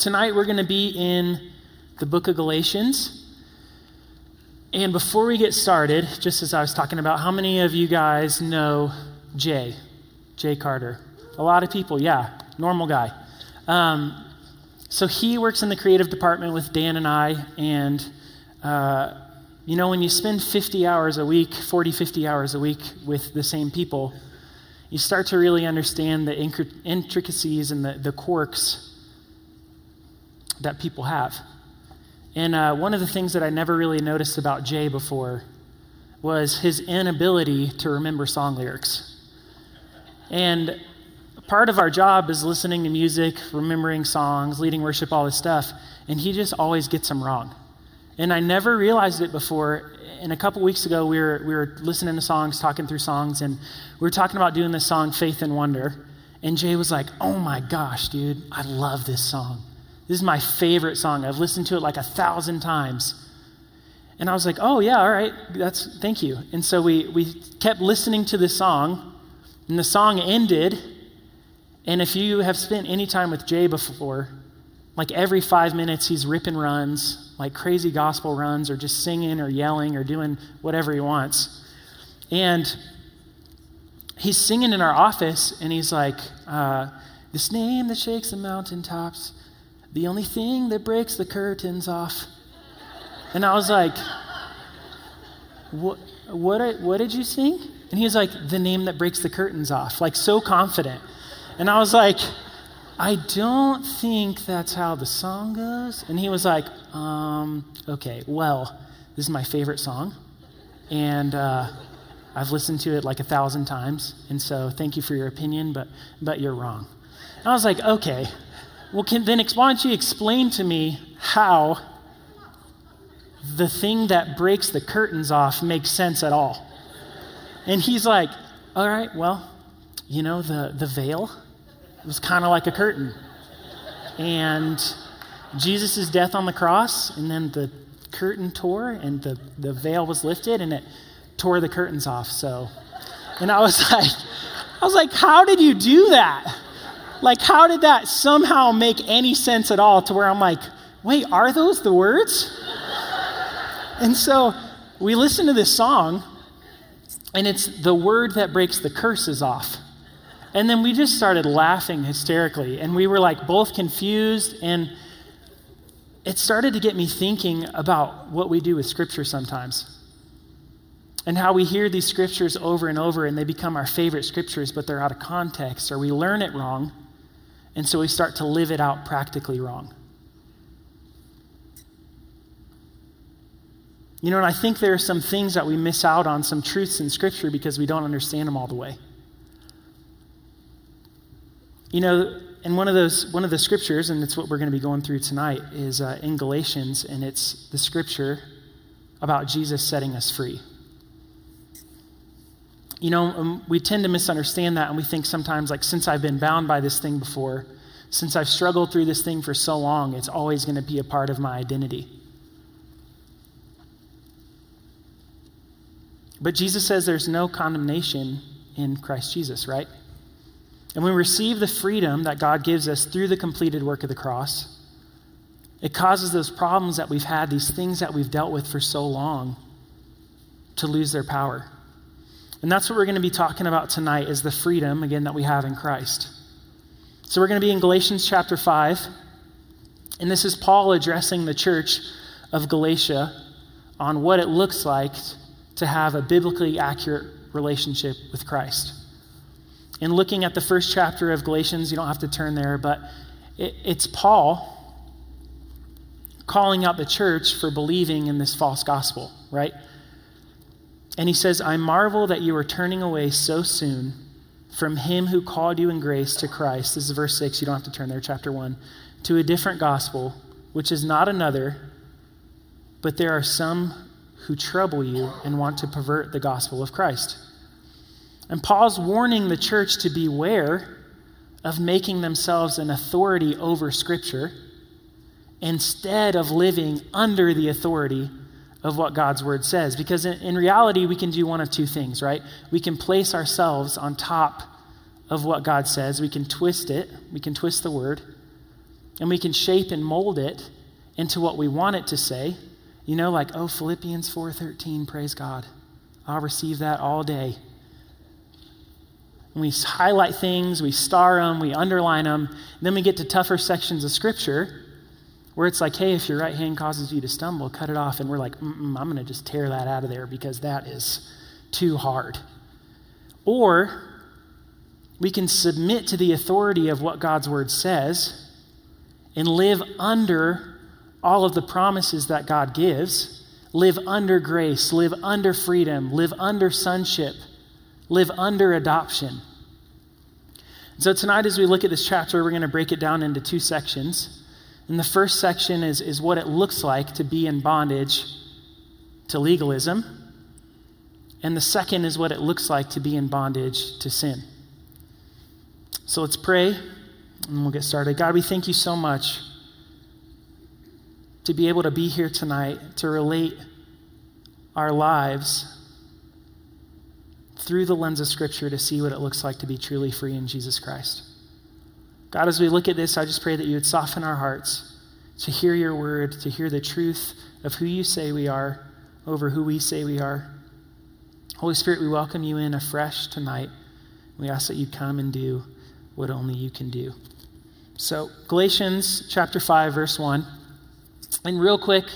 Tonight we're going to be in the book of Galatians. And before we get started, just as I was talking about, how many of you guys know Jay? Jay Carter. A lot of people, yeah, normal guy. Um, so he works in the creative department with Dan and I. And, uh, you know, when you spend 50 hours a week, 40, 50 hours a week with the same people, you start to really understand the intricacies and the, the quirks that people have. And uh, one of the things that I never really noticed about Jay before was his inability to remember song lyrics. And part of our job is listening to music, remembering songs, leading worship, all this stuff. And he just always gets them wrong. And I never realized it before. And a couple weeks ago, we were, we were listening to songs, talking through songs, and we were talking about doing this song, Faith and Wonder. And Jay was like, Oh my gosh, dude, I love this song. This is my favorite song. I've listened to it like a thousand times. And I was like, oh, yeah, all right, that's, thank you. And so we, we kept listening to the song, and the song ended. And if you have spent any time with Jay before, like every five minutes, he's ripping runs, like crazy gospel runs, or just singing or yelling or doing whatever he wants. And he's singing in our office, and he's like, uh, This name that shakes the mountaintops the only thing that breaks the curtains off. And I was like, what, what, what did you sing? And he was like, the name that breaks the curtains off, like so confident. And I was like, I don't think that's how the song goes. And he was like, um, okay, well, this is my favorite song. And uh, I've listened to it like a thousand times. And so thank you for your opinion, but, but you're wrong. And I was like, okay, well, can, then why don't you explain to me how the thing that breaks the curtains off makes sense at all? And he's like, all right, well, you know, the, the veil was kind of like a curtain. And Jesus' death on the cross, and then the curtain tore, and the, the veil was lifted, and it tore the curtains off. So, and I was like, I was like, how did you do that? Like, how did that somehow make any sense at all to where I'm like, wait, are those the words? and so we listen to this song, and it's the word that breaks the curses off. And then we just started laughing hysterically, and we were like both confused, and it started to get me thinking about what we do with Scripture sometimes. And how we hear these scriptures over and over, and they become our favorite scriptures, but they're out of context, or we learn it wrong and so we start to live it out practically wrong. You know, and I think there are some things that we miss out on, some truths in Scripture because we don't understand them all the way. You know, and one of those, one of the scriptures, and it's what we're going to be going through tonight, is uh, in Galatians, and it's the scripture about Jesus setting us free. You know, um, we tend to misunderstand that, and we think sometimes, like, since I've been bound by this thing before, since I've struggled through this thing for so long, it's always going to be a part of my identity. But Jesus says there's no condemnation in Christ Jesus, right? And when we receive the freedom that God gives us through the completed work of the cross, it causes those problems that we've had, these things that we've dealt with for so long, to lose their power. And that's what we're going to be talking about tonight is the freedom, again, that we have in Christ. So we're going to be in Galatians chapter 5. And this is Paul addressing the church of Galatia on what it looks like to have a biblically accurate relationship with Christ. In looking at the first chapter of Galatians, you don't have to turn there, but it, it's Paul calling out the church for believing in this false gospel, right? And he says, I marvel that you are turning away so soon from him who called you in grace to Christ. This is verse 6. You don't have to turn there, chapter 1. To a different gospel, which is not another, but there are some who trouble you and want to pervert the gospel of Christ. And Paul's warning the church to beware of making themselves an authority over Scripture instead of living under the authority of what God's word says. Because in, in, reality, we can do one of two things, right? We can place ourselves on top of what God says, we can twist it, we can twist the word, and we can shape and mold it into what we want it to say. You know, like, oh, Philippians 4:13, praise God. I'll receive that all day. And we highlight things, we star them, we underline them, then we get to tougher sections of Scripture where it's like, hey, if your right hand causes you to stumble, cut it off. And we're like, I'm going to just tear that out of there because that is too hard. Or we can submit to the authority of what God's word says and live under all of the promises that God gives, live under grace, live under freedom, live under sonship, live under adoption. So, tonight, as we look at this chapter, we're going to break it down into two sections. And the first section is, is what it looks like to be in bondage to legalism. And the second is what it looks like to be in bondage to sin. So let's pray and we'll get started. God, we thank you so much to be able to be here tonight to relate our lives through the lens of Scripture to see what it looks like to be truly free in Jesus Christ. God, as we look at this, I just pray that you would soften our hearts to hear your word, to hear the truth of who you say we are over who we say we are. Holy Spirit, we welcome you in afresh tonight. We ask that you come and do what only you can do. So, Galatians chapter 5, verse 1. And real quick,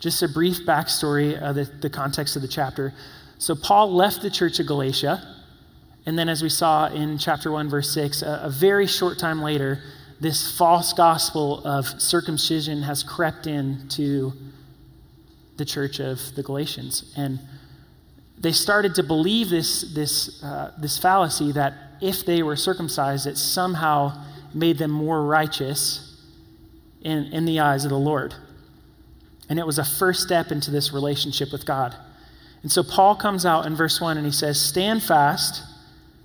just a brief backstory of the, the context of the chapter. So, Paul left the church of Galatia. And then, as we saw in chapter 1, verse 6, a, a very short time later, this false gospel of circumcision has crept into the church of the Galatians. And they started to believe this, this, uh, this fallacy that if they were circumcised, it somehow made them more righteous in, in the eyes of the Lord. And it was a first step into this relationship with God. And so Paul comes out in verse 1 and he says, Stand fast,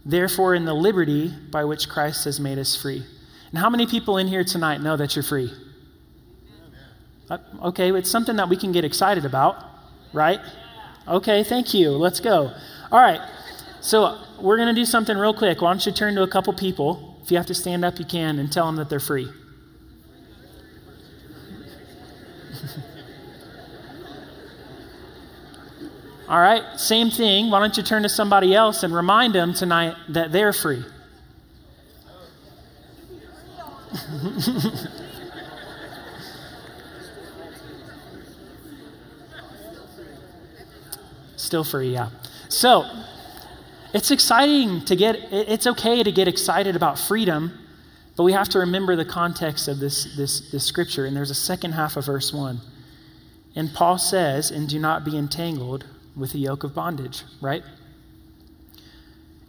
therefore, in the liberty by which Christ has made us free. And how many people in here tonight know that you're free? Uh, okay, it's something that we can get excited about, right? Okay, thank you. Let's go. All right, so we're going to do something real quick. Why don't you turn to a couple people? If you have to stand up, you can, and tell them that they're free. All right, same thing. Why don't you turn to somebody else and remind them tonight that they're free? Still free, yeah. So, it's exciting to get, it's okay to get excited about freedom, but we have to remember the context of this, this, this scripture. And there's a second half of verse 1. And Paul says, and do not be entangled with the yoke of bondage, right?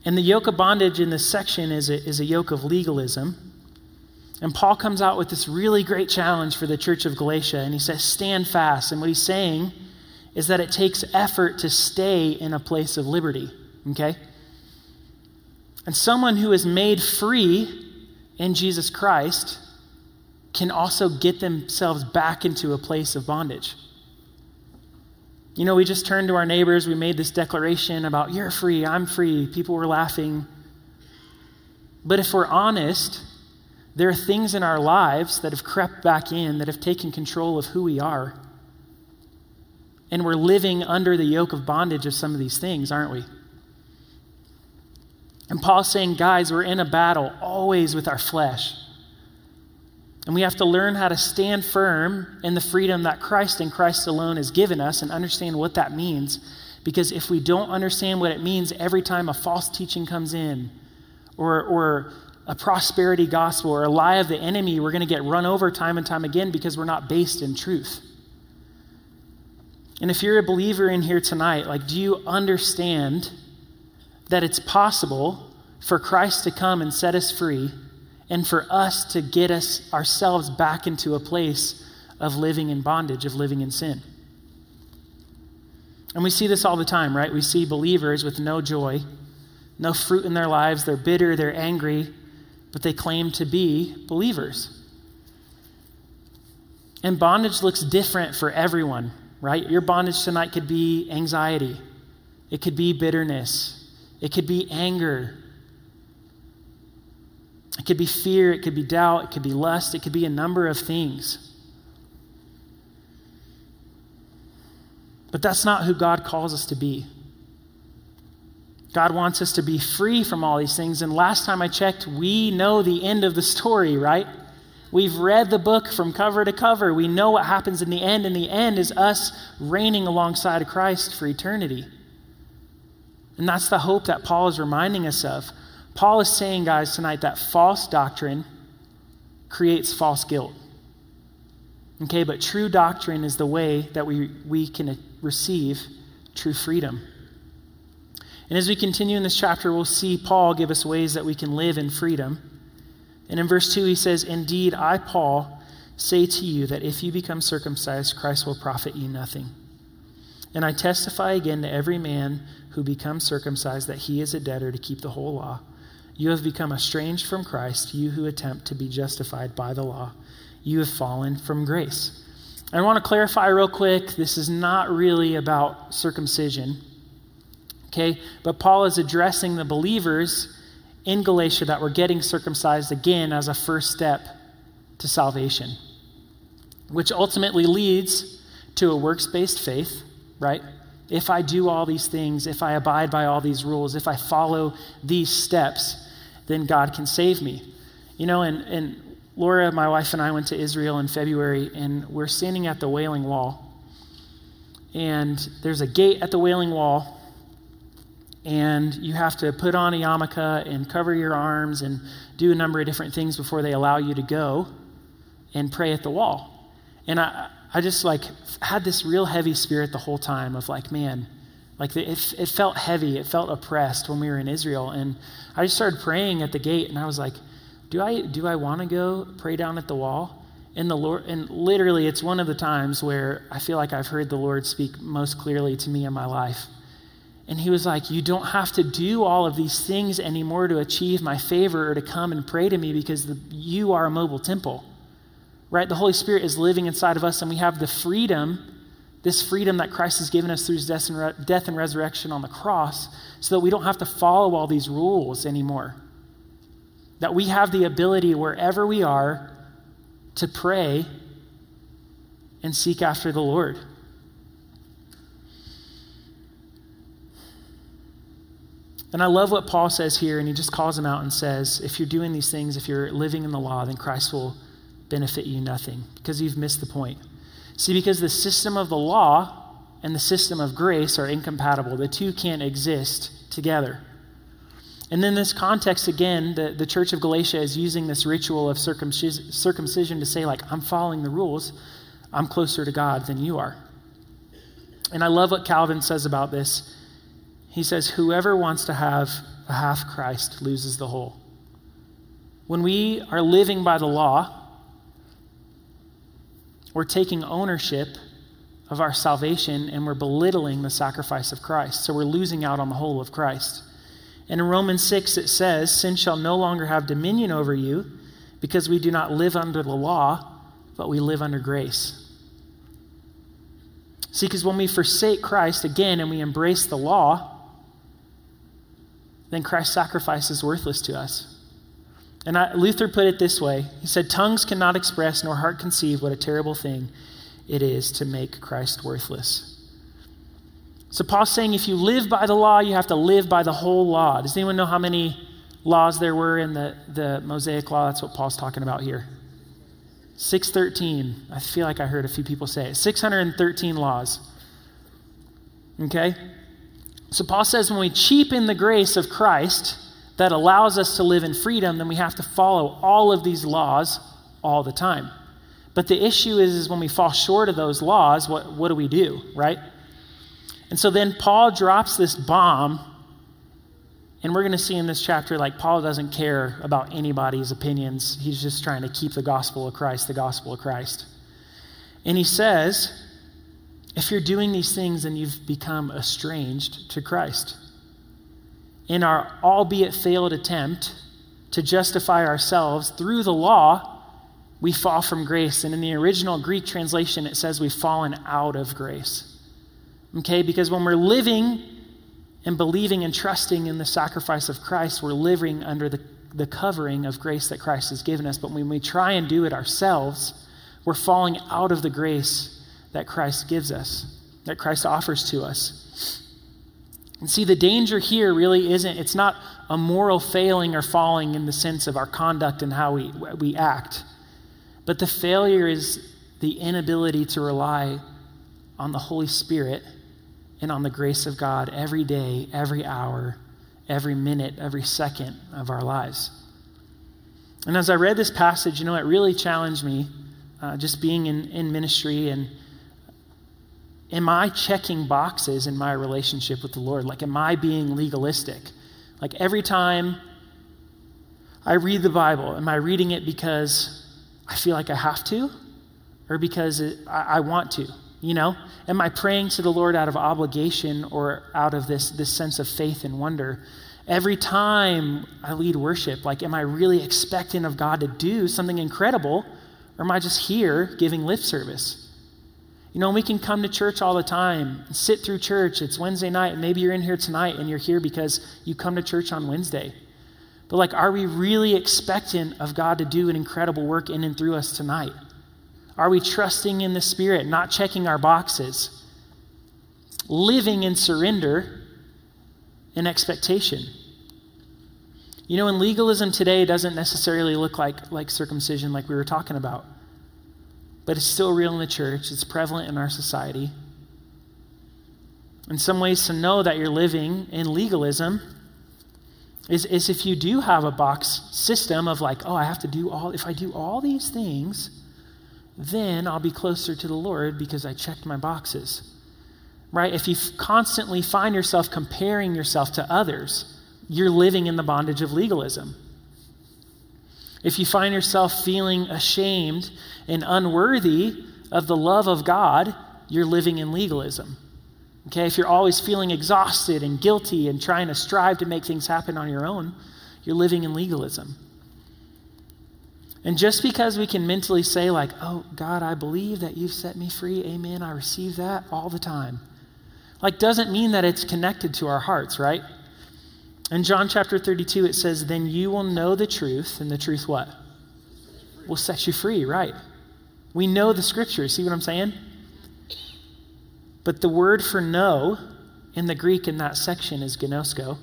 And the yoke of bondage in this section is a, is a yoke of legalism. And Paul comes out with this really great challenge for the church of Galatia, and he says, Stand fast. And what he's saying is that it takes effort to stay in a place of liberty, okay? And someone who is made free in Jesus Christ can also get themselves back into a place of bondage. You know, we just turned to our neighbors, we made this declaration about, You're free, I'm free. People were laughing. But if we're honest, there are things in our lives that have crept back in, that have taken control of who we are. And we're living under the yoke of bondage of some of these things, aren't we? And Paul's saying, guys, we're in a battle always with our flesh. And we have to learn how to stand firm in the freedom that Christ and Christ alone has given us and understand what that means. Because if we don't understand what it means every time a false teaching comes in, or, or a prosperity gospel or a lie of the enemy, we're going to get run over time and time again because we're not based in truth. And if you're a believer in here tonight, like, do you understand that it's possible for Christ to come and set us free and for us to get us ourselves back into a place of living in bondage, of living in sin? And we see this all the time, right? We see believers with no joy, no fruit in their lives. They're bitter, they're angry, but they claim to be believers. And bondage looks different for everyone, right? Your bondage tonight could be anxiety, it could be bitterness, it could be anger, it could be fear, it could be doubt, it could be lust, it could be a number of things. But that's not who God calls us to be. God wants us to be free from all these things. And last time I checked, we know the end of the story, right? We've read the book from cover to cover. We know what happens in the end, and the end is us reigning alongside of Christ for eternity. And that's the hope that Paul is reminding us of. Paul is saying, guys, tonight that false doctrine creates false guilt. Okay, but true doctrine is the way that we, we can receive true freedom. And as we continue in this chapter, we'll see Paul give us ways that we can live in freedom. And in verse 2, he says, Indeed, I, Paul, say to you that if you become circumcised, Christ will profit you nothing. And I testify again to every man who becomes circumcised that he is a debtor to keep the whole law. You have become estranged from Christ, you who attempt to be justified by the law. You have fallen from grace. I want to clarify real quick this is not really about circumcision. Okay? But Paul is addressing the believers in Galatia that were getting circumcised again as a first step to salvation, which ultimately leads to a works based faith, right? If I do all these things, if I abide by all these rules, if I follow these steps, then God can save me. You know, and, and Laura, my wife, and I went to Israel in February, and we're standing at the Wailing Wall. And there's a gate at the Wailing Wall and you have to put on a yarmulke and cover your arms and do a number of different things before they allow you to go and pray at the wall. And I, I just like had this real heavy spirit the whole time of like, man, like it, it felt heavy, it felt oppressed when we were in Israel. And I just started praying at the gate, and I was like, do I do I want to go pray down at the wall? And the Lord, and literally, it's one of the times where I feel like I've heard the Lord speak most clearly to me in my life. And he was like, You don't have to do all of these things anymore to achieve my favor or to come and pray to me because the, you are a mobile temple. Right? The Holy Spirit is living inside of us, and we have the freedom, this freedom that Christ has given us through his death and, re- death and resurrection on the cross, so that we don't have to follow all these rules anymore. That we have the ability, wherever we are, to pray and seek after the Lord. And I love what Paul says here, and he just calls him out and says, if you're doing these things, if you're living in the law, then Christ will benefit you nothing because you've missed the point. See, because the system of the law and the system of grace are incompatible, the two can't exist together. And in this context, again, the, the church of Galatia is using this ritual of circumcision to say, like, I'm following the rules, I'm closer to God than you are. And I love what Calvin says about this. He says, Whoever wants to have a half Christ loses the whole. When we are living by the law, we're taking ownership of our salvation and we're belittling the sacrifice of Christ. So we're losing out on the whole of Christ. And in Romans 6, it says, Sin shall no longer have dominion over you because we do not live under the law, but we live under grace. See, because when we forsake Christ again and we embrace the law, then Christ's sacrifice is worthless to us. And I, Luther put it this way He said, Tongues cannot express nor heart conceive what a terrible thing it is to make Christ worthless. So Paul's saying if you live by the law, you have to live by the whole law. Does anyone know how many laws there were in the, the Mosaic law? That's what Paul's talking about here. 613. I feel like I heard a few people say it. 613 laws. Okay? So Paul says when we cheapen the grace of Christ that allows us to live in freedom, then we have to follow all of these laws all the time. But the issue is, is when we fall short of those laws, what, what do we do, right? And so then Paul drops this bomb, and we're going to see in this chapter, like, Paul doesn't care about anybody's opinions. He's just trying to keep the gospel of Christ, the gospel of Christ. And he says, if you're doing these things, then you've become estranged to Christ. In our albeit failed attempt to justify ourselves through the law, we fall from grace. And in the original Greek translation, it says we've fallen out of grace. Okay, because when we're living and believing and trusting in the sacrifice of Christ, we're living under the, the covering of grace that Christ has given us. But when we try and do it ourselves, we're falling out of the grace that Christ gives us, that Christ offers to us. And see, the danger here really isn't, it's not a moral failing or falling in the sense of our conduct and how we, we act, but the failure is the inability to rely on the Holy Spirit and on the grace of God every day, every hour, every minute, every second of our lives. And as I read this passage, you know, it really challenged me uh, just being in, in ministry and am I checking boxes in my relationship with the Lord? Like, am I being legalistic? Like, every time I read the Bible, am I reading it because I feel like I have to or because it, I, I want to? You know, am I praying to the Lord out of obligation or out of this, this sense of faith and wonder? Every time I lead worship, like, am I really expecting of God to do something incredible, or am I just here giving lip service? You know, we can come to church all the time, sit through church. It's Wednesday night, maybe you're in here tonight and you're here because you come to church on Wednesday. But, like, are we really expectant of God to do an incredible work in and through us tonight? Are we trusting in the Spirit, not checking our boxes? Living in surrender and expectation. You know, and legalism today doesn't necessarily look like, like circumcision, like we were talking about, but it's still real in the church, it's prevalent in our society. In some ways, to know that you're living in legalism is, is if you do have a box system of like, oh, I have to do all, if I do all these things, then I'll be closer to the Lord because I checked my boxes. Right? If you constantly find yourself comparing yourself to others, you're living in the bondage of legalism. If you find yourself feeling ashamed and unworthy of the love of God, you're living in legalism. Okay? If you're always feeling exhausted and guilty and trying to strive to make things happen on your own, you're living in legalism. And just because we can mentally say, like, oh, God, I believe that you've set me free, amen, I receive that all the time, like, doesn't mean that it's connected to our hearts, right? In John chapter 32, it says, Then you will know the truth, and the truth what? Will set you free, right? We know the scripture. See what I'm saying? But the word for know in the Greek in that section is gnosko.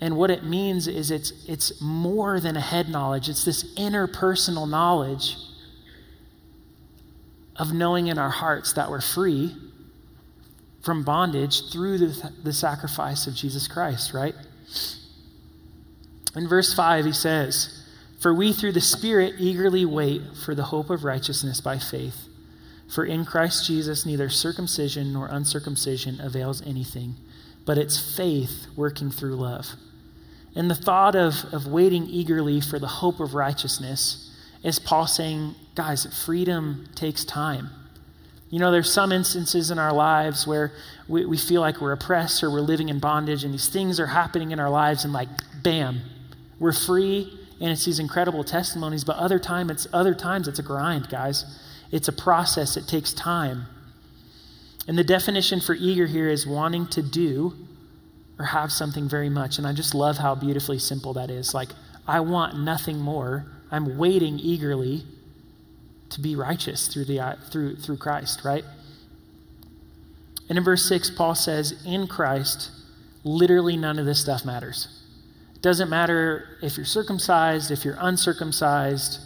And what it means is it's, it's more than a head knowledge, it's this interpersonal knowledge of knowing in our hearts that we're free from bondage through the, the sacrifice of Jesus Christ, right? In verse 5, he says, For we through the Spirit eagerly wait for the hope of righteousness by faith. For in Christ Jesus neither circumcision nor uncircumcision avails anything but it's faith working through love. And the thought of, of waiting eagerly for the hope of righteousness is Paul saying, guys, freedom takes time. You know, there's some instances in our lives where we, we feel like we're oppressed or we're living in bondage, and these things are happening in our lives, and like, bam, we're free, and it's these incredible testimonies. But other time, it's other times it's a grind, guys. It's a process. It takes time. And the definition for eager here is wanting to do or have something very much. And I just love how beautifully simple that is. Like, I want nothing more. I'm waiting eagerly to be righteous through, the, through, through Christ, right? And in verse 6, Paul says, In Christ, literally none of this stuff matters. It doesn't matter if you're circumcised, if you're uncircumcised,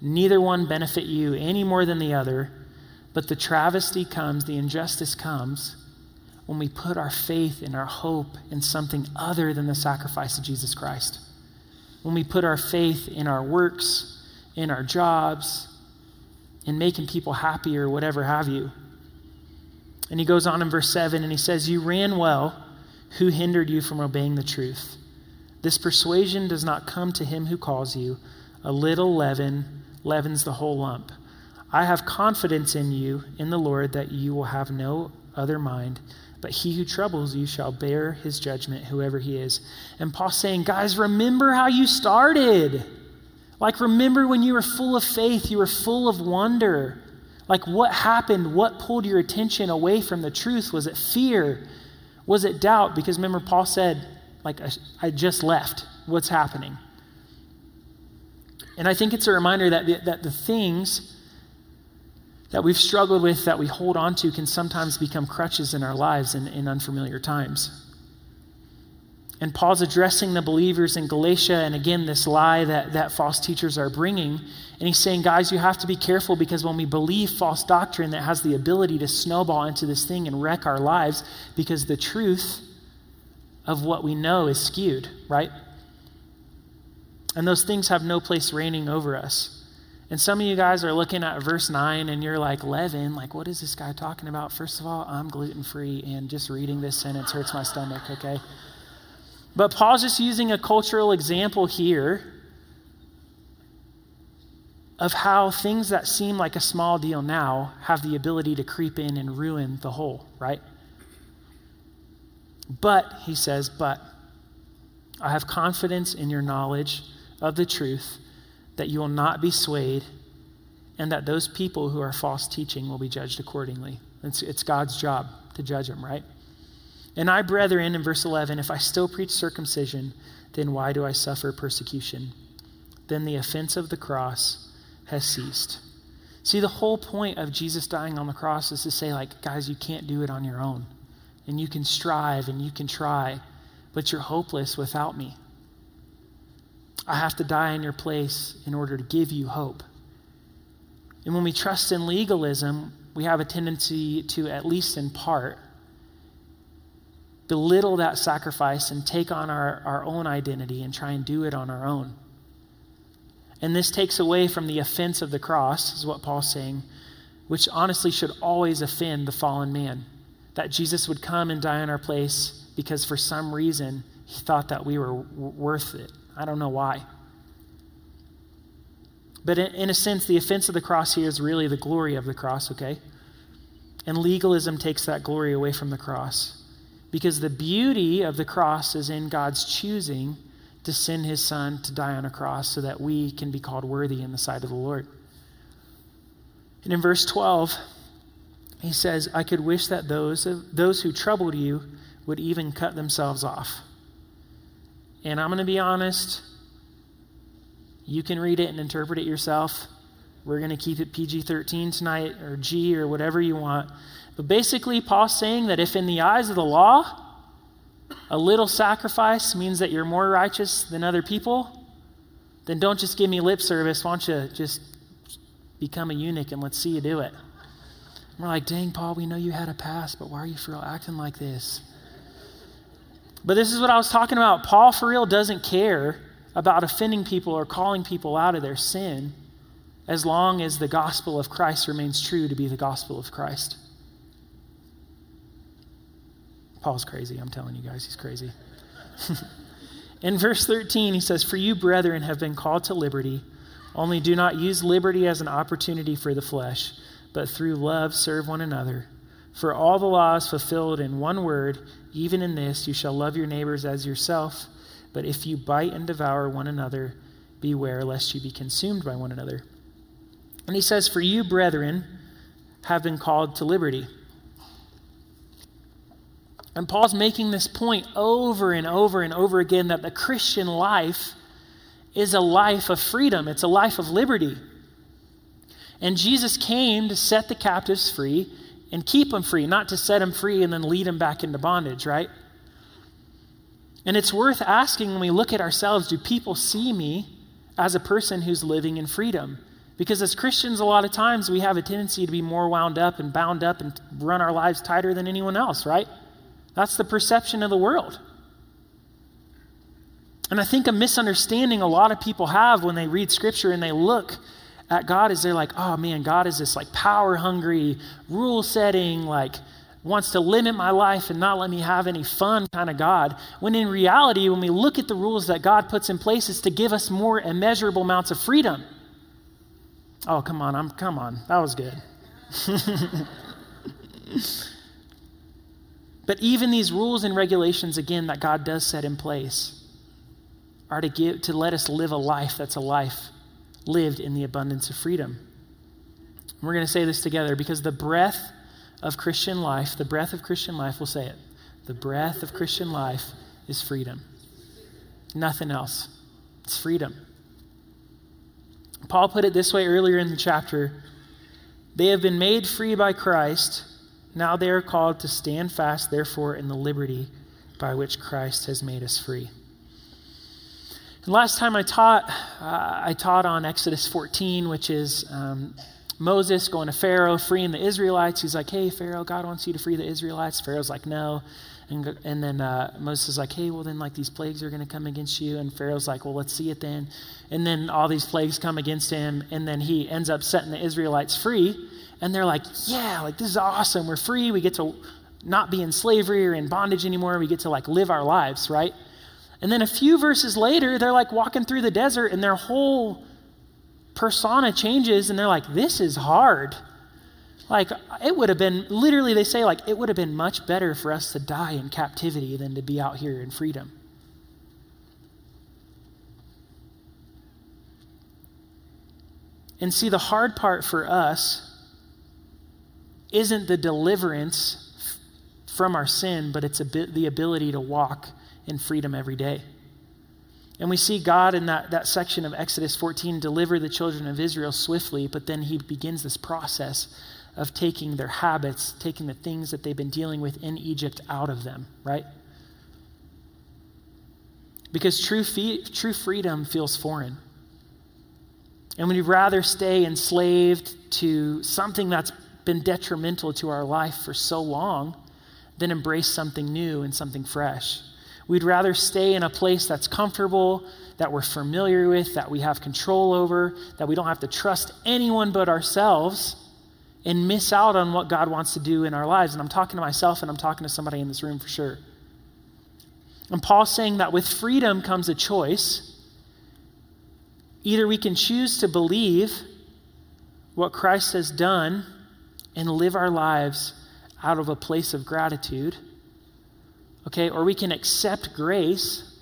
neither one benefit you any more than the other. But the travesty comes, the injustice comes when we put our faith and our hope in something other than the sacrifice of Jesus Christ. When we put our faith in our works, in our jobs, in making people happy or whatever have you. And he goes on in verse 7 and he says, You ran well. Who hindered you from obeying the truth? This persuasion does not come to him who calls you. A little leaven leavens the whole lump. I have confidence in you, in the Lord, that you will have no other mind. But he who troubles you shall bear his judgment, whoever he is. And Paul's saying, guys, remember how you started. Like, remember when you were full of faith, you were full of wonder. Like, what happened? What pulled your attention away from the truth? Was it fear? Was it doubt? Because remember, Paul said, like, I just left. What's happening? And I think it's a reminder that the, that the things that we've struggled with, that we hold on to, can sometimes become crutches in our lives in, in unfamiliar times. And Paul's addressing the believers in Galatia, and again, this lie that, that false teachers are bringing. And he's saying, guys, you have to be careful because when we believe false doctrine that has the ability to snowball into this thing and wreck our lives, because the truth of what we know is skewed, right? And those things have no place reigning over us. And some of you guys are looking at verse 9 and you're like, Leaven, like, what is this guy talking about? First of all, I'm gluten free, and just reading this sentence hurts my stomach, okay? But Paul's just using a cultural example here of how things that seem like a small deal now have the ability to creep in and ruin the whole, right? But, he says, but I have confidence in your knowledge of the truth that you will not be swayed, and that those people who are false teaching will be judged accordingly. It's, it's God's job to judge them, right? And I, brethren, in verse 11, if I still preach circumcision, then why do I suffer persecution? Then the offense of the cross has ceased. See, the whole point of Jesus dying on the cross is to say, like, guys, you can't do it on your own. And you can strive and you can try, but you're hopeless without me. I have to die in your place in order to give you hope. And when we trust in legalism, we have a tendency to, at least in part, belittle that sacrifice and take on our, our own identity and try and do it on our own. And this takes away from the offense of the cross, is what Paul's saying, which honestly should always offend the fallen man. That Jesus would come and die in our place because for some reason he thought that we were w- worth it. I don't know why. But in, in a sense, the offense of the cross here is really the glory of the cross, okay? And legalism takes that glory away from the cross. Because the beauty of the cross is in God's choosing to send his son to die on a cross so that we can be called worthy in the sight of the Lord. And in verse 12, he says, I could wish that those, those who troubled you would even cut themselves off. And I'm going to be honest, you can read it and interpret it yourself. We're going to keep it PG 13 tonight, or G, or whatever you want. But basically, Paul's saying that if in the eyes of the law, a little sacrifice means that you're more righteous than other people, then don't just give me lip service. Why don't you just become a eunuch and let's see you do it? And we're like, dang, Paul, we know you had a past, but why are you for real acting like this? But this is what I was talking about. Paul, for real, doesn't care about offending people or calling people out of their sin as long as the gospel of Christ remains true to be the gospel of Christ. Paul's crazy. I'm telling you guys, he's crazy. In verse 13, he says, For you, brethren, have been called to liberty, only do not use liberty as an opportunity for the flesh, but through love serve one another. For all the law is fulfilled in one word, even in this, you shall love your neighbors as yourself. But if you bite and devour one another, beware lest you be consumed by one another. And he says, For you, brethren, have been called to liberty. And Paul's making this point over and over and over again that the Christian life is a life of freedom, it's a life of liberty. And Jesus came to set the captives free and keep them free, not to set them free and then lead them back into bondage, right? And it's worth asking when we look at ourselves do people see me as a person who's living in freedom? Because as Christians, a lot of times we have a tendency to be more wound up and bound up and run our lives tighter than anyone else, right? That's the perception of the world. And I think a misunderstanding a lot of people have when they read scripture and they look at God is they're like, oh man, God is this like power hungry, rule setting, like wants to limit my life and not let me have any fun kind of God. When in reality, when we look at the rules that God puts in place, it's to give us more immeasurable amounts of freedom. Oh, come on, I'm come on. That was good. but even these rules and regulations, again, that God does set in place, are to give to let us live a life that's a life lived in the abundance of freedom. We're going to say this together because the breath of Christian life, the breath of Christian life, we'll say it. The breath of Christian life is freedom. Nothing else. It's freedom. Paul put it this way earlier in the chapter They have been made free by Christ. Now they are called to stand fast, therefore, in the liberty by which Christ has made us free. And last time I taught, uh, I taught on Exodus 14, which is um, Moses going to Pharaoh, freeing the Israelites. He's like, hey, Pharaoh, God wants you to free the Israelites. Pharaoh's like, no. And, and then uh, Moses is like, hey, well, then, like, these plagues are going to come against you. And Pharaoh's like, well, let's see it then. And then all these plagues come against him. And then he ends up setting the Israelites free. And they're like, yeah, like, this is awesome. We're free. We get to not be in slavery or in bondage anymore. We get to, like, live our lives, right? And then a few verses later, they're like walking through the desert and their whole persona changes and they're like, this is hard. Like, it would have been, literally, they say, like, it would have been much better for us to die in captivity than to be out here in freedom. And see, the hard part for us isn't the deliverance from our sin, but it's bit, the ability to walk in freedom every day. And we see God in that, that section of Exodus 14 deliver the children of Israel swiftly, but then he begins this process of taking their habits, taking the things that they've been dealing with in Egypt out of them, right? Because true, fee- true freedom feels foreign. And we'd rather stay enslaved to something that's been detrimental to our life for so long than embrace something new and something fresh. We'd rather stay in a place that's comfortable, that we're familiar with, that we have control over, that we don't have to trust anyone but ourselves and miss out on what God wants to do in our lives. And I'm talking to myself and I'm talking to somebody in this room for sure. And Paul's saying that with freedom comes a choice. Either we can choose to believe what Christ has done and live our lives out of a place of gratitude Okay, or we can accept grace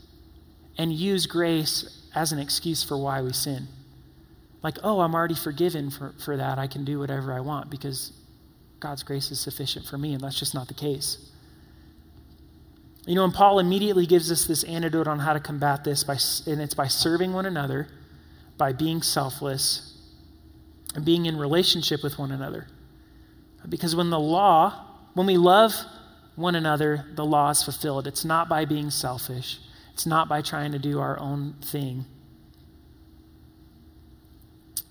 and use grace as an excuse for why we sin. Like, oh, I'm already forgiven for, for that. I can do whatever I want because God's grace is sufficient for me, and that's just not the case. You know, and Paul immediately gives us this antidote on how to combat this, by, and it's by serving one another, by being selfless, and being in relationship with one another. Because when the law, when we love one another, the law is fulfilled. It's not by being selfish, it's not by trying to do our own thing.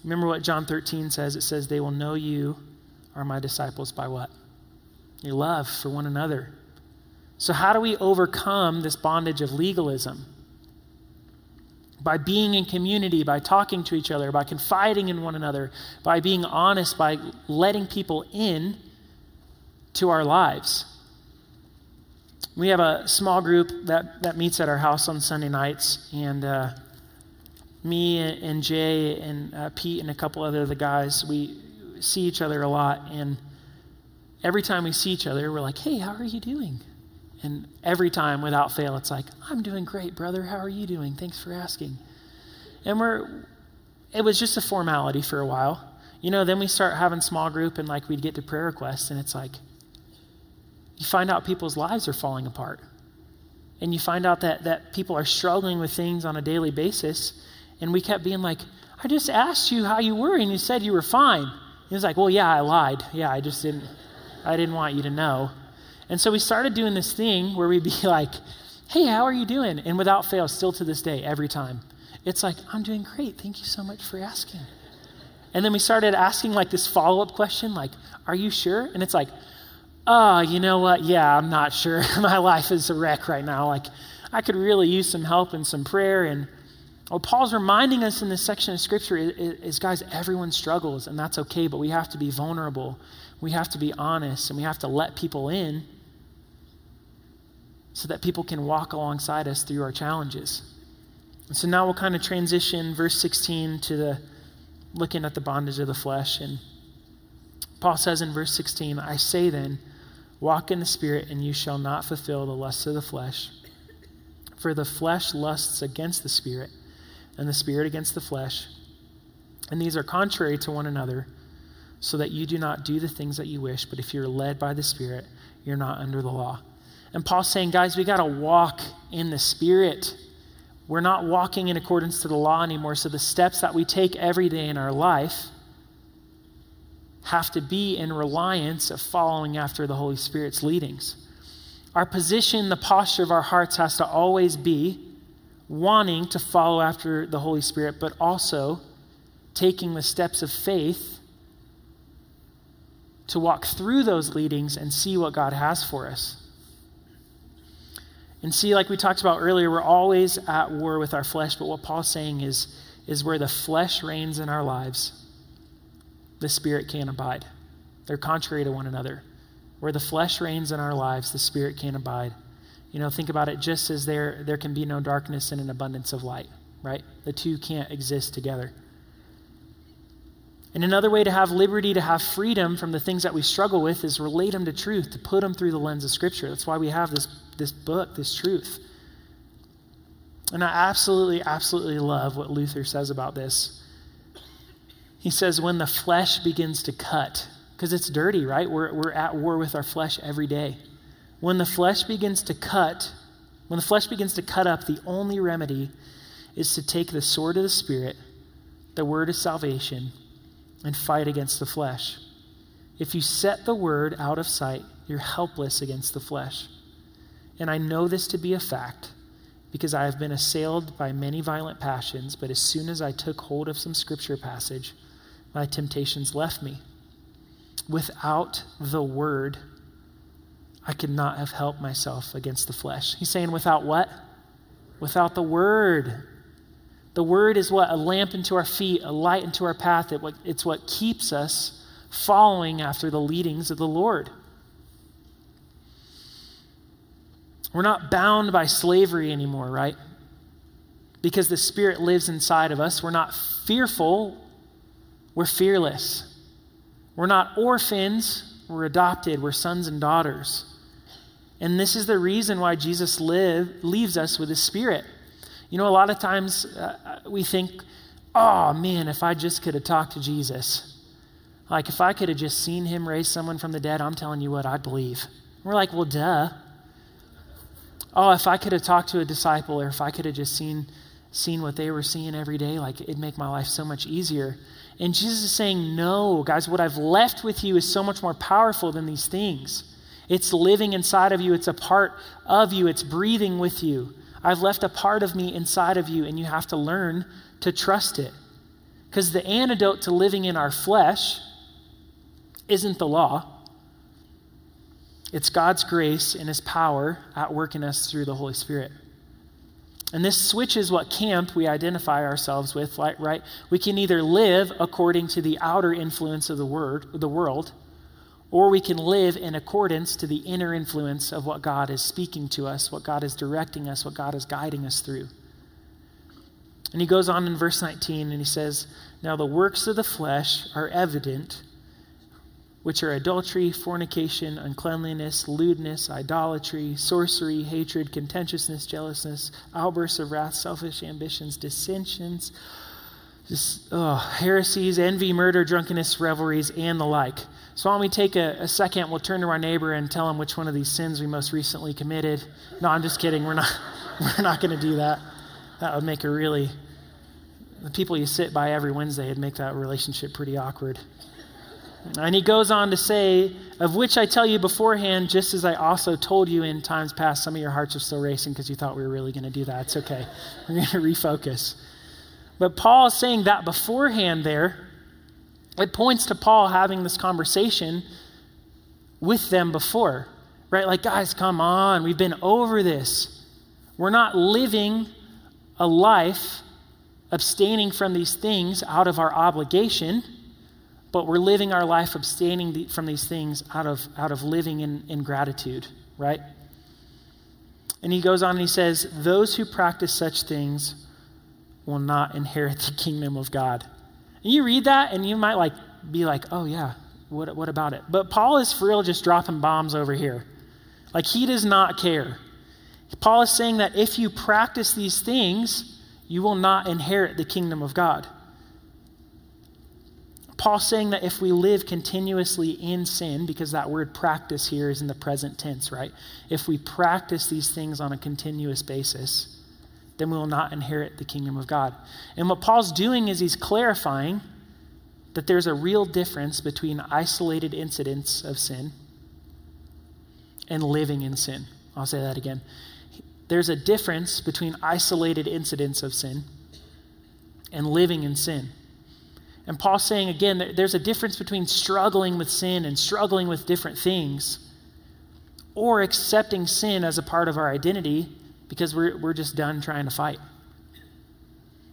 Remember what John 13 says? It says, They will know you are my disciples by what? Your love for one another. So, how do we overcome this bondage of legalism? By being in community, by talking to each other, by confiding in one another, by being honest, by letting people in to our lives. We have a small group that, that meets at our house on Sunday nights, and uh, me and Jay and uh, Pete and a couple other of the guys, we see each other a lot, and every time we see each other, we're like, "Hey, how are you doing?" And every time, without fail, it's like, "I'm doing great, brother. How are you doing? Thanks for asking." And we're, it was just a formality for a while, you know. Then we start having small group, and like we'd get to prayer requests, and it's like you find out people's lives are falling apart. And you find out that, that people are struggling with things on a daily basis. And we kept being like, I just asked you how you were, and you said you were fine. He was like, Well, yeah, I lied. Yeah, I just didn't, I didn't want you to know. And so we started doing this thing where we'd be like, Hey, how are you doing? And without fail, still to this day, every time, it's like, I'm doing great. Thank you so much for asking. And then we started asking like this follow up question, like, Are you sure? And it's like, oh, you know what? Yeah, I'm not sure. My life is a wreck right now. Like, I could really use some help and some prayer. And what Paul's reminding us in this section of Scripture is, is, guys, everyone struggles, and that's okay, but we have to be vulnerable. We have to be honest, and we have to let people in so that people can walk alongside us through our challenges. And so now we'll kind of transition verse 16 to the looking at the bondage of the flesh. And Paul says in verse 16, I say then, Walk in the Spirit, and you shall not fulfill the lusts of the flesh. For the flesh lusts against the Spirit, and the Spirit against the flesh. And these are contrary to one another, so that you do not do the things that you wish. But if you're led by the Spirit, you're not under the law. And Paul's saying, guys, we got to walk in the Spirit. we're not walking in accordance to the law anymore. So the steps that we take every day in our life have to be in reliance of following after the Holy Spirit's leadings. Our position, the posture of our hearts has to always be wanting to follow after the Holy Spirit, but also taking the steps of faith to walk through those leadings and see what God has for us. And see, like we talked about earlier, we're always at war with our flesh, but what Paul's saying is, is where the flesh reigns in our lives, the spirit can't abide. They're contrary to one another. Where the flesh reigns in our lives, the spirit can't abide. You know, think about it just as there, there can be no darkness and an abundance of light, right? The two can't exist together. And another way to have liberty, to have freedom from the things that we struggle with, is relate them to truth, to put them through the lens of Scripture. That's why we have this, this book, this truth. And I absolutely, absolutely love what Luther says about this. He says, when the flesh begins to cut, because it's dirty, right? We're, we're at war with our flesh every day. When the flesh begins to cut, when the flesh begins to cut up, the only remedy is to take the sword of the Spirit, the word of salvation, and fight against the flesh. If you set the word out of sight, you're helpless against the flesh. And I know this to be a fact because I have been assailed by many violent passions, but as soon as I took hold of some scripture passage, my temptations left me. Without the word, I could not have helped myself against the flesh. He's saying, without what? Without the word. The word is what? A lamp into our feet, a light into our path. It's what keeps us following after the leadings of the Lord. We're not bound by slavery anymore, right? Because the Spirit lives inside of us. We're not fearful, we're fearless. We're not orphans, we're adopted, we're sons and daughters. And this is the reason why Jesus live, leaves us with his Spirit. You know, a lot of times uh, we think, oh man, if I just could have talked to Jesus. Like, if I could have just seen him raise someone from the dead, I'm telling you what, I'd believe. We're like, well, duh. Oh, if I could have talked to a disciple or if I could have just seen, seen what they were seeing every day, like, it'd make my life so much easier. And Jesus is saying, no, guys, what I've left with you is so much more powerful than these things. It's living inside of you, it's a part of you, it's breathing with you. I've left a part of me inside of you, and you have to learn to trust it. Because the antidote to living in our flesh isn't the law, it's God's grace and His power at work in us through the Holy Spirit. And this switches what camp we identify ourselves with, right? We can either live according to the outer influence of the word, the world, or we can live in accordance to the inner influence of what God is speaking to us, what God is directing us, what God is guiding us through. And he goes on in verse 19 and he says, Now the works of the flesh are evident, which are adultery, fornication, uncleanliness, lewdness, idolatry, sorcery, hatred, contentiousness, jealousness, outbursts of wrath, selfish ambitions, dissensions, just, oh, heresies, envy, murder, drunkenness, revelries, and the like so, why don't we take a, a, second? We'll turn to our neighbor and tell him which one of these sins we most recently committed. No, I'm just kidding. We're not, we're not going to do that. That would make a really, the people you sit by every Wednesday would make that relationship pretty awkward. And he goes on to say, Of which I tell you beforehand, just as I also told you in times past. Some of your hearts are still racing because you thought we were really going to do that. It's okay. We're going to refocus. But Paul is saying that beforehand there it points to Paul having this conversation with them before, right? Like, guys, come on, we've been over this. We're not living a life abstaining from these things out of our obligation, but we're living our life abstaining from these things out of, out of living in, in gratitude, right? And he goes on and he says, Those who practice such things will not inherit the kingdom of God. You read that and you might like be like, oh yeah, what, what about it? But Paul is for real just dropping bombs over here. Like he does not care. Paul is saying that if you practice these things, you will not inherit the kingdom of God. Paul's saying that if we live continuously in sin, because that word practice here is in the present tense, right? If we practice these things on a continuous basis, then we will not inherit the kingdom of God. And what Paul's doing is he's clarifying that there's a real difference between isolated incidents of sin and living in sin. I'll say that again. There's a difference between isolated incidents of sin and living in sin. And Paul's saying again, there's a difference between struggling with sin and struggling with different things or accepting sin as a part of our identity because we're, we're just done trying to fight.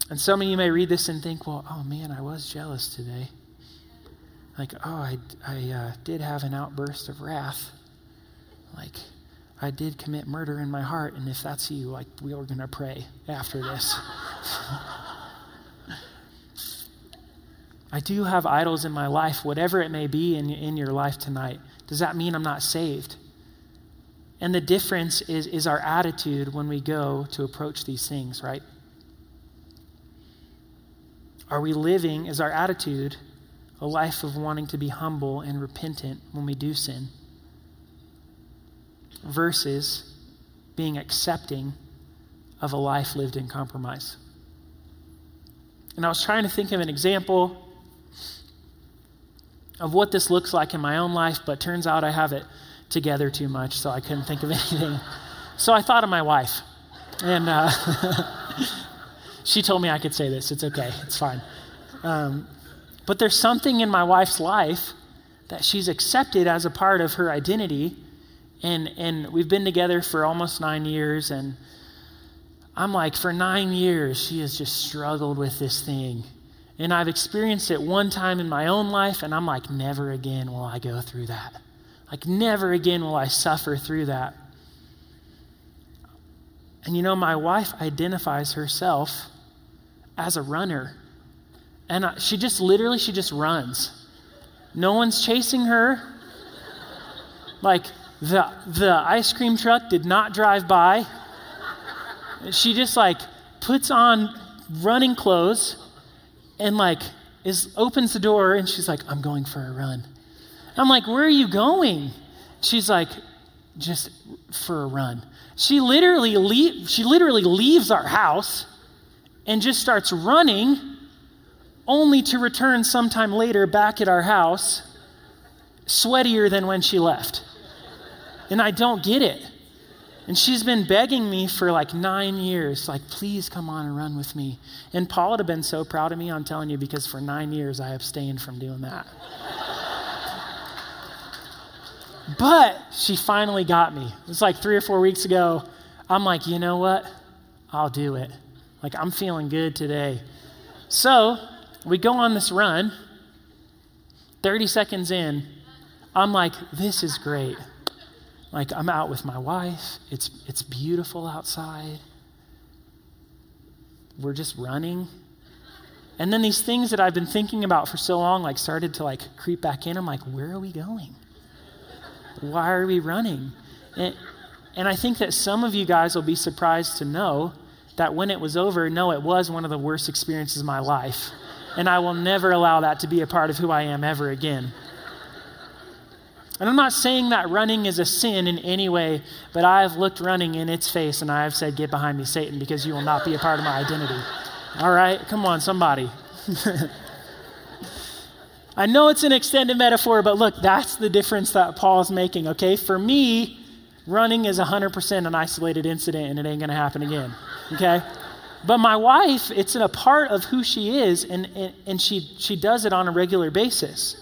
And some of you may read this and think, well, oh man, I was jealous today. Like, oh, I, I uh, did have an outburst of wrath. Like, I did commit murder in my heart, and if that's you, like, we are going to pray after this. I do have idols in my life, whatever it may be in, in your life tonight. Does that mean I'm not saved? And the difference is, is our attitude when we go to approach these things, right? Are we living, is our attitude a life of wanting to be humble and repentant when we do sin? Versus being accepting of a life lived in compromise. And I was trying to think of an example of what this looks like in my own life, but turns out I have it together too much, so I couldn't think of anything. So I thought of my wife, and uh, she told me I could say this. It's okay, it's fine. Um, but there's something in my wife's life that she's accepted as a part of her identity, and and we've been together for almost nine years, and I'm like, for nine years, she has just struggled with this thing. And I've experienced it one time in my own life, and I'm like, never again will I go through that. Like, never again will I suffer through that. And you know, my wife identifies herself as a runner. And she just literally, she just runs. No one's chasing her. Like, the, the ice cream truck did not drive by. She just, like, puts on running clothes and, like, is opens the door and she's like, I'm going for a run. I'm like, Where are you going? She's like, Just for a run. She literally, she literally leaves our house and just starts running, only to return sometime later back at our house, sweatier than when she left. And I don't get it. And she's been begging me for like nine years, like, please come on and run with me. And Paul would have been so proud of me, I'm telling you, because for nine years I abstained from doing that. But she finally got me. It was like three or four weeks ago. I'm like, you know what? I'll do it. Like, I'm feeling good today. So we go on this run. 30 seconds in, I'm like, this is great. Like, I'm out with my wife. It's, it's beautiful outside. We're just running. And then these things that I've been thinking about for so long, like, started to, like, creep back in. I'm like, where are we going? Why are we running? And, and I think that some of you guys will be surprised to know that when it was over, no, it was one of the worst experiences of my life. And I will never allow that to be a part of who I am ever again. And I'm not saying that running is a sin in any way, but I have looked running in its face and I have said, Get behind me, Satan, because you will not be a part of my identity. All right? Come on, somebody. I know it's an extended metaphor, but look, that's the difference that Paul's making, okay? For me, running is 100% an isolated incident and it ain't going to happen again, okay? But my wife, it's a part of who she is, and, and, and she, she does it on a regular basis.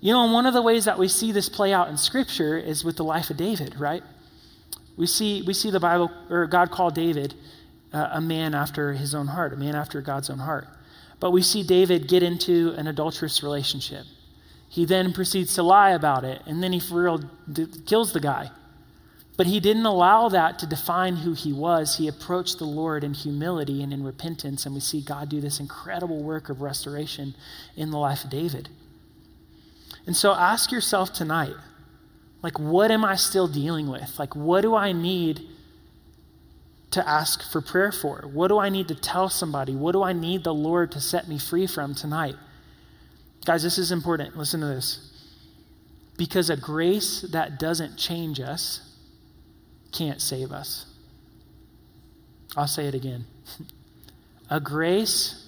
You know, and one of the ways that we see this play out in Scripture is with the life of David, right? We see, we see the Bible, or God called David uh, a man after his own heart, a man after God's own heart. But we see David get into an adulterous relationship. He then proceeds to lie about it, and then he for real d- kills the guy. But he didn't allow that to define who he was. He approached the Lord in humility and in repentance, and we see God do this incredible work of restoration in the life of David. And so ask yourself tonight, like, what am I still dealing with? Like, what do I need to ask for prayer for? What do I need to tell somebody? What do I need the Lord to set me free from tonight? Guys, this is important. Listen to this. Because a grace that doesn't change us can't save us. I'll say it again. A grace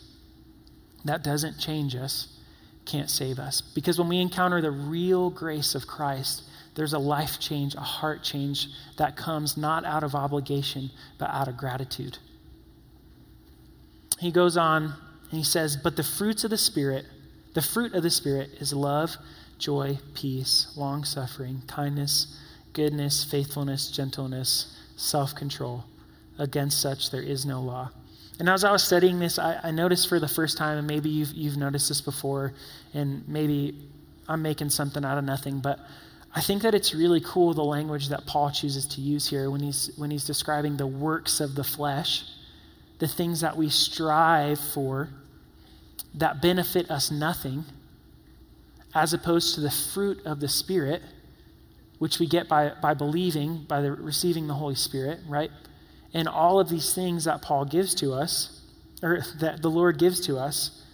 that doesn't change us can't save us. Because when we encounter the real grace of Christ, there's a life change, a heart change that comes not out of obligation, but out of gratitude. He goes on and he says, But the fruits of the Spirit, the fruit of the Spirit is love, joy, peace, long suffering, kindness, goodness, faithfulness, gentleness, self control. Against such there is no law. And as I was studying this, I, I, noticed for the first time, and maybe you've, you've noticed this before, and maybe I'm making something out of nothing, but I think that it's really cool the language that Paul chooses to use here when he's, when he's describing the works of the flesh, the things that we strive for that benefit us nothing, as opposed to the fruit of the Spirit, which we get by, by believing, by the, receiving the Holy Spirit, right? And all of these things that Paul gives to us, or that the Lord gives to us,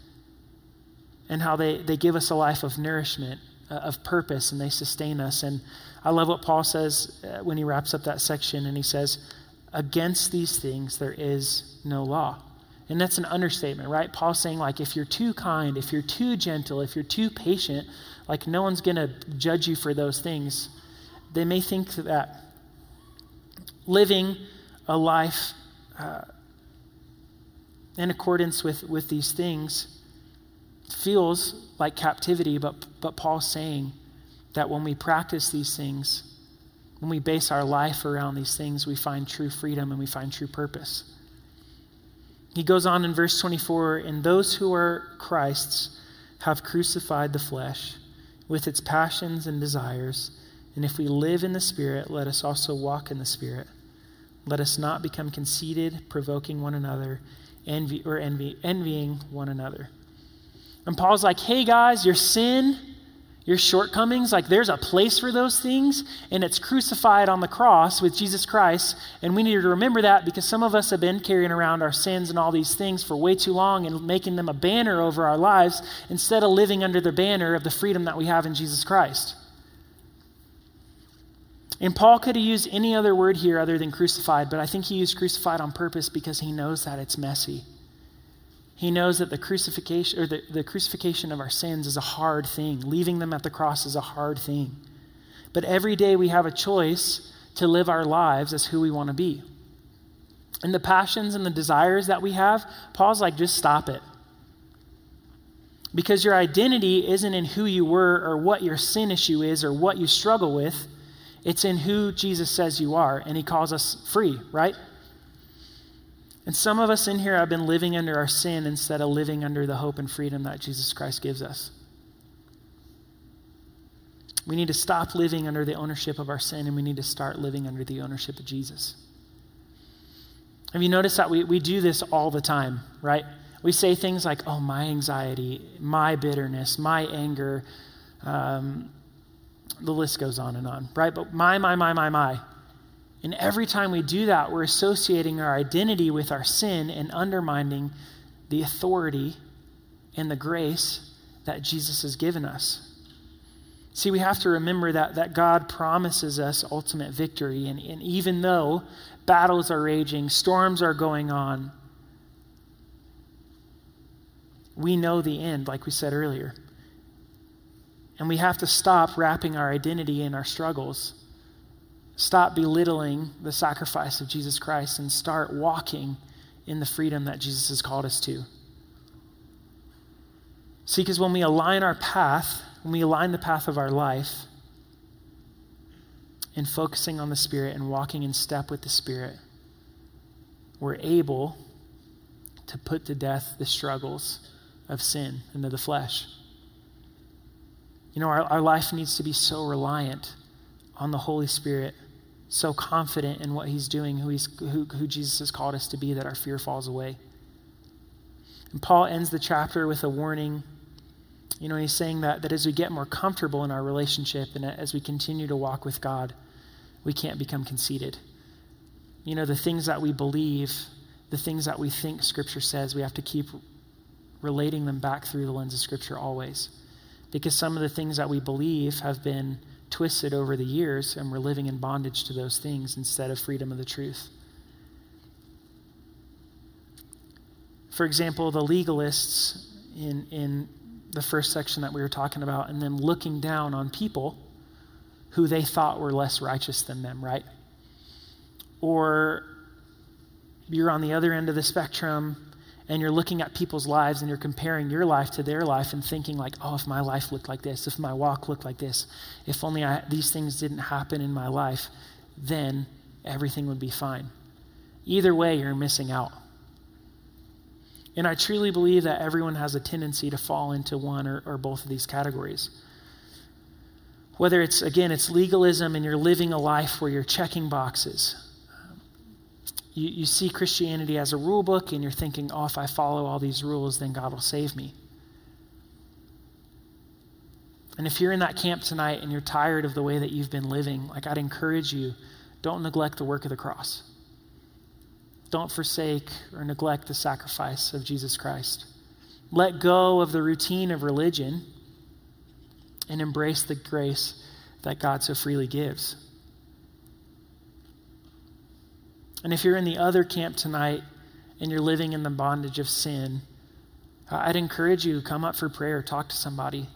and how they, they give us a life of nourishment, of purpose, and they sustain us. And I love what Paul says uh, when he wraps up that section, and he says, Against these things there is no law. And that's an understatement, right? Paul's saying, like, if you're too kind, if you're too gentle, if you're too patient, like, no one's going to judge you for those things. They may think that living a life uh, in accordance with, with these things feels like captivity, but, but Paul's saying that when we practice these things, when we base our life around these things, we find true freedom and we find true purpose. He goes on in verse 24 And those who are Christ's have crucified the flesh with its passions and desires. And if we live in the Spirit, let us also walk in the Spirit. Let us not become conceited, provoking one another, envy or envy, envying one another. And Paul's like, hey guys, your sin, your shortcomings, like there's a place for those things, and it's crucified on the cross with Jesus Christ. And we need to remember that because some of us have been carrying around our sins and all these things for way too long and making them a banner over our lives instead of living under the banner of the freedom that we have in Jesus Christ. And Paul could have used any other word here other than crucified, but I think he used crucified on purpose because he knows that it's messy. He knows that the crucifixion or the, the crucifixion of our sins is a hard thing. Leaving them at the cross is a hard thing. But every day we have a choice to live our lives as who we want to be. And the passions and the desires that we have, Paul's like, just stop it. Because your identity isn't in who you were or what your sin issue is or what you struggle with. It's in who Jesus says you are, and he calls us free, right? And some of us in here have been living under our sin instead of living under the hope and freedom that Jesus Christ gives us. We need to stop living under the ownership of our sin and we need to start living under the ownership of Jesus. Have you noticed that we, we do this all the time, right? We say things like, oh, my anxiety, my bitterness, my anger, um, the list goes on and on, right? But my, my, my, my, my. And every time we do that, we're associating our identity with our sin and undermining the authority and the grace that Jesus has given us. See, we have to remember that, that God promises us ultimate victory. And, and even though battles are raging, storms are going on, we know the end, like we said earlier. And we have to stop wrapping our identity in our struggles. Stop belittling the sacrifice of Jesus Christ and start walking in the freedom that Jesus has called us to. See, because when we align our path, when we align the path of our life in focusing on the Spirit and walking in step with the Spirit, we're able to put to death the struggles of sin and of the flesh. You know, our, our life needs to be so reliant on the Holy Spirit, so confident in what He's doing, who, he's, who, who Jesus has called us to be, that our fear falls away. And Paul ends the chapter with a warning. You know, he's saying that, that as we get more comfortable in our relationship and as we continue to walk with God, we can't become conceited. You know, the things that we believe, the things that we think Scripture says, we have to keep relating them back through the lens of Scripture always because some of the things that we believe have been twisted over the years and we're living in bondage to those things instead of freedom of the truth. for example, the legalists in, in the first section that we were talking about, and them looking down on people who they thought were less righteous than them, right? Or you're on the other end of the spectrum and you're looking at people's lives and you're comparing your life to their life and thinking like oh if my life looked like this if my walk looked like this if only I, these things didn't happen in my life then everything would be fine. Either way you're missing out. And i truly believe that everyone has a tendency to fall into one or, or both of these categories. Whether it's again it's legalism and you're living a life where you're checking boxes you, you see Christianity as a rule book and you're thinking, oh, if I follow all these rules, then God will save me. And if you're in that camp tonight and you're tired of the way that you've been living, like I'd encourage you, don't neglect the work of the cross. Don't forsake or neglect the sacrifice of Jesus Christ. Let go of the routine of religion and embrace the grace that God so freely gives. And if you're in the other camp tonight and you're living in the bondage of sin, I'd encourage you to come up for prayer, talk to somebody.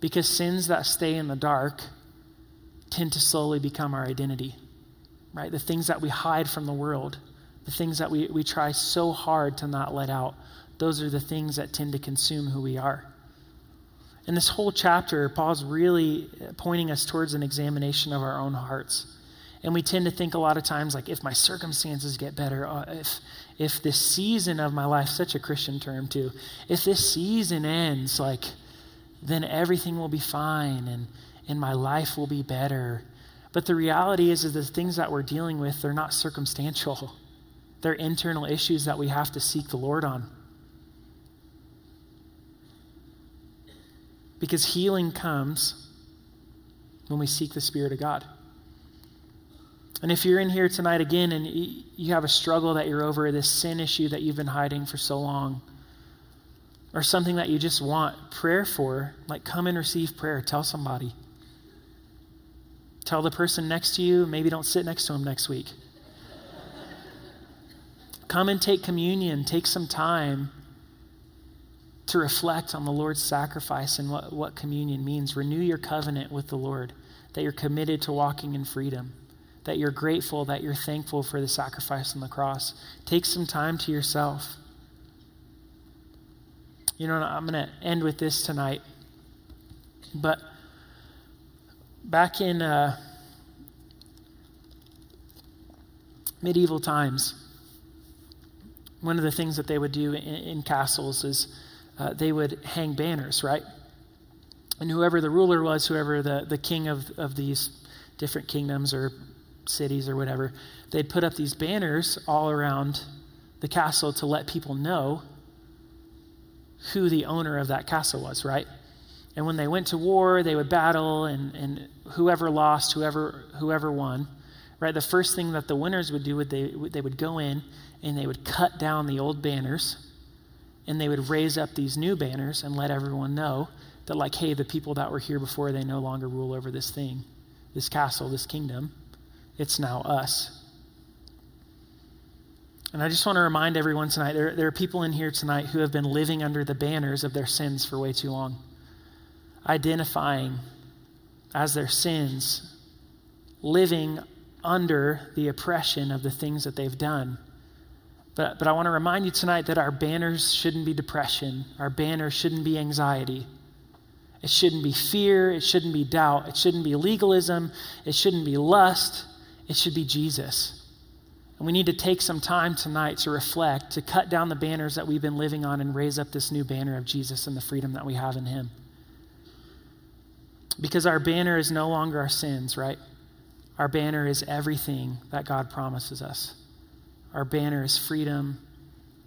Because sins that stay in the dark tend to slowly become our identity, right? The things that we hide from the world, the things that we, we try so hard to not let out, those are the things that tend to consume who we are. In this whole chapter, Paul's really pointing us towards an examination of our own hearts. And we tend to think a lot of times, like, if my circumstances get better, uh, if, if this season of my life, such a Christian term too, if this season ends, like, then everything will be fine and, and my life will be better. But the reality is, is the things that we're dealing with, they're not circumstantial. They're internal issues that we have to seek the Lord on. Because healing comes when we seek the Spirit of God. And if you're in here tonight again and you have a struggle that you're over, this sin issue that you've been hiding for so long, or something that you just want prayer for, like come and receive prayer. Tell somebody. Tell the person next to you, maybe don't sit next to them next week. come and take communion. Take some time to reflect on the Lord's sacrifice and what, what communion means. Renew your covenant with the Lord, that you're committed to walking in freedom that you're grateful, that you're thankful for the sacrifice on the cross. Take some time to yourself. You know, I'm going to end with this tonight. But back in uh, medieval times, one of the things that they would do in, in castles is uh, they would hang banners, right? And whoever the ruler was, whoever the, the king of, of these different kingdoms or cities or whatever, they'd put up these banners all around the castle to let people know who the owner of that castle was, right? And when they went to war, they would battle, and, and whoever lost, whoever, whoever won, right? The first thing that the winners would do would they, they would go in and they would cut down the old banners and they would raise up these new banners and let everyone know that, like, hey, the people that were here before, they no longer rule over this thing, this castle, this kingdom. It's now us. And I just want to remind everyone tonight there, there are people in here tonight who have been living under the banners of their sins for way too long, identifying as their sins, living under the oppression of the things that they've done. But, but I want to remind you tonight that our banners shouldn't be depression, our banners shouldn't be anxiety. It shouldn't be fear. It shouldn't be doubt. It shouldn't be legalism. It shouldn't be lust. It should be Jesus. And we need to take some time tonight to reflect, to cut down the banners that we've been living on and raise up this new banner of Jesus and the freedom that we have in Him. Because our banner is no longer our sins, right? Our banner is everything that God promises us. Our banner is freedom,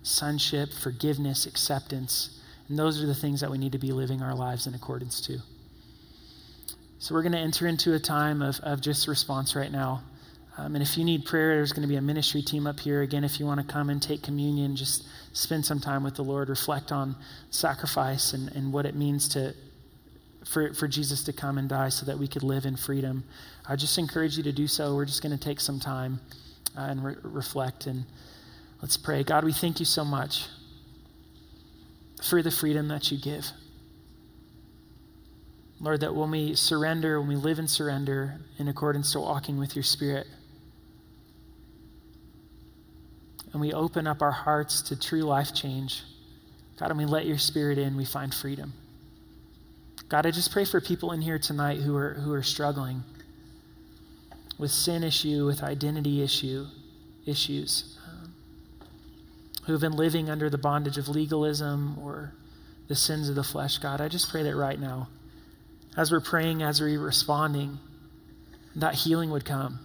sonship, forgiveness, acceptance. And those are the things that we need to be living our lives in accordance to. So we're going to enter into a time of, of just response right now. Um, and if you need prayer, there's going to be a ministry team up here. Again, if you want to come and take communion, just spend some time with the Lord, reflect on sacrifice and, and what it means to for, for Jesus to come and die so that we could live in freedom. I just encourage you to do so. We're just going to take some time uh, and re- reflect and let's pray. God, we thank you so much for the freedom that you give. Lord, that when we surrender, when we live in surrender in accordance to walking with your Spirit, and we open up our hearts to true life change, God, and we let your Spirit in, we find freedom. God, I just pray for people in here tonight who are, who are struggling with sin issue, with identity issue, issues, um, who have been living under the bondage of legalism or the sins of the flesh. God, I just pray that right now as we're praying, as we're responding, that healing would come.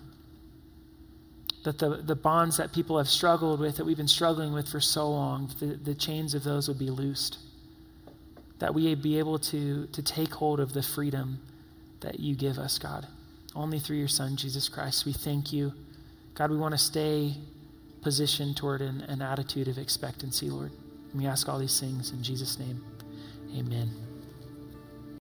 That the, the bonds that people have struggled with, that we've been struggling with for so long, the, the chains of those would be loosed. That we be able to, to take hold of the freedom that you give us, God. Only through your Son, Jesus Christ. We thank you. God, we want to stay positioned toward an, an attitude of expectancy, Lord. And we ask all these things in Jesus' name. Amen.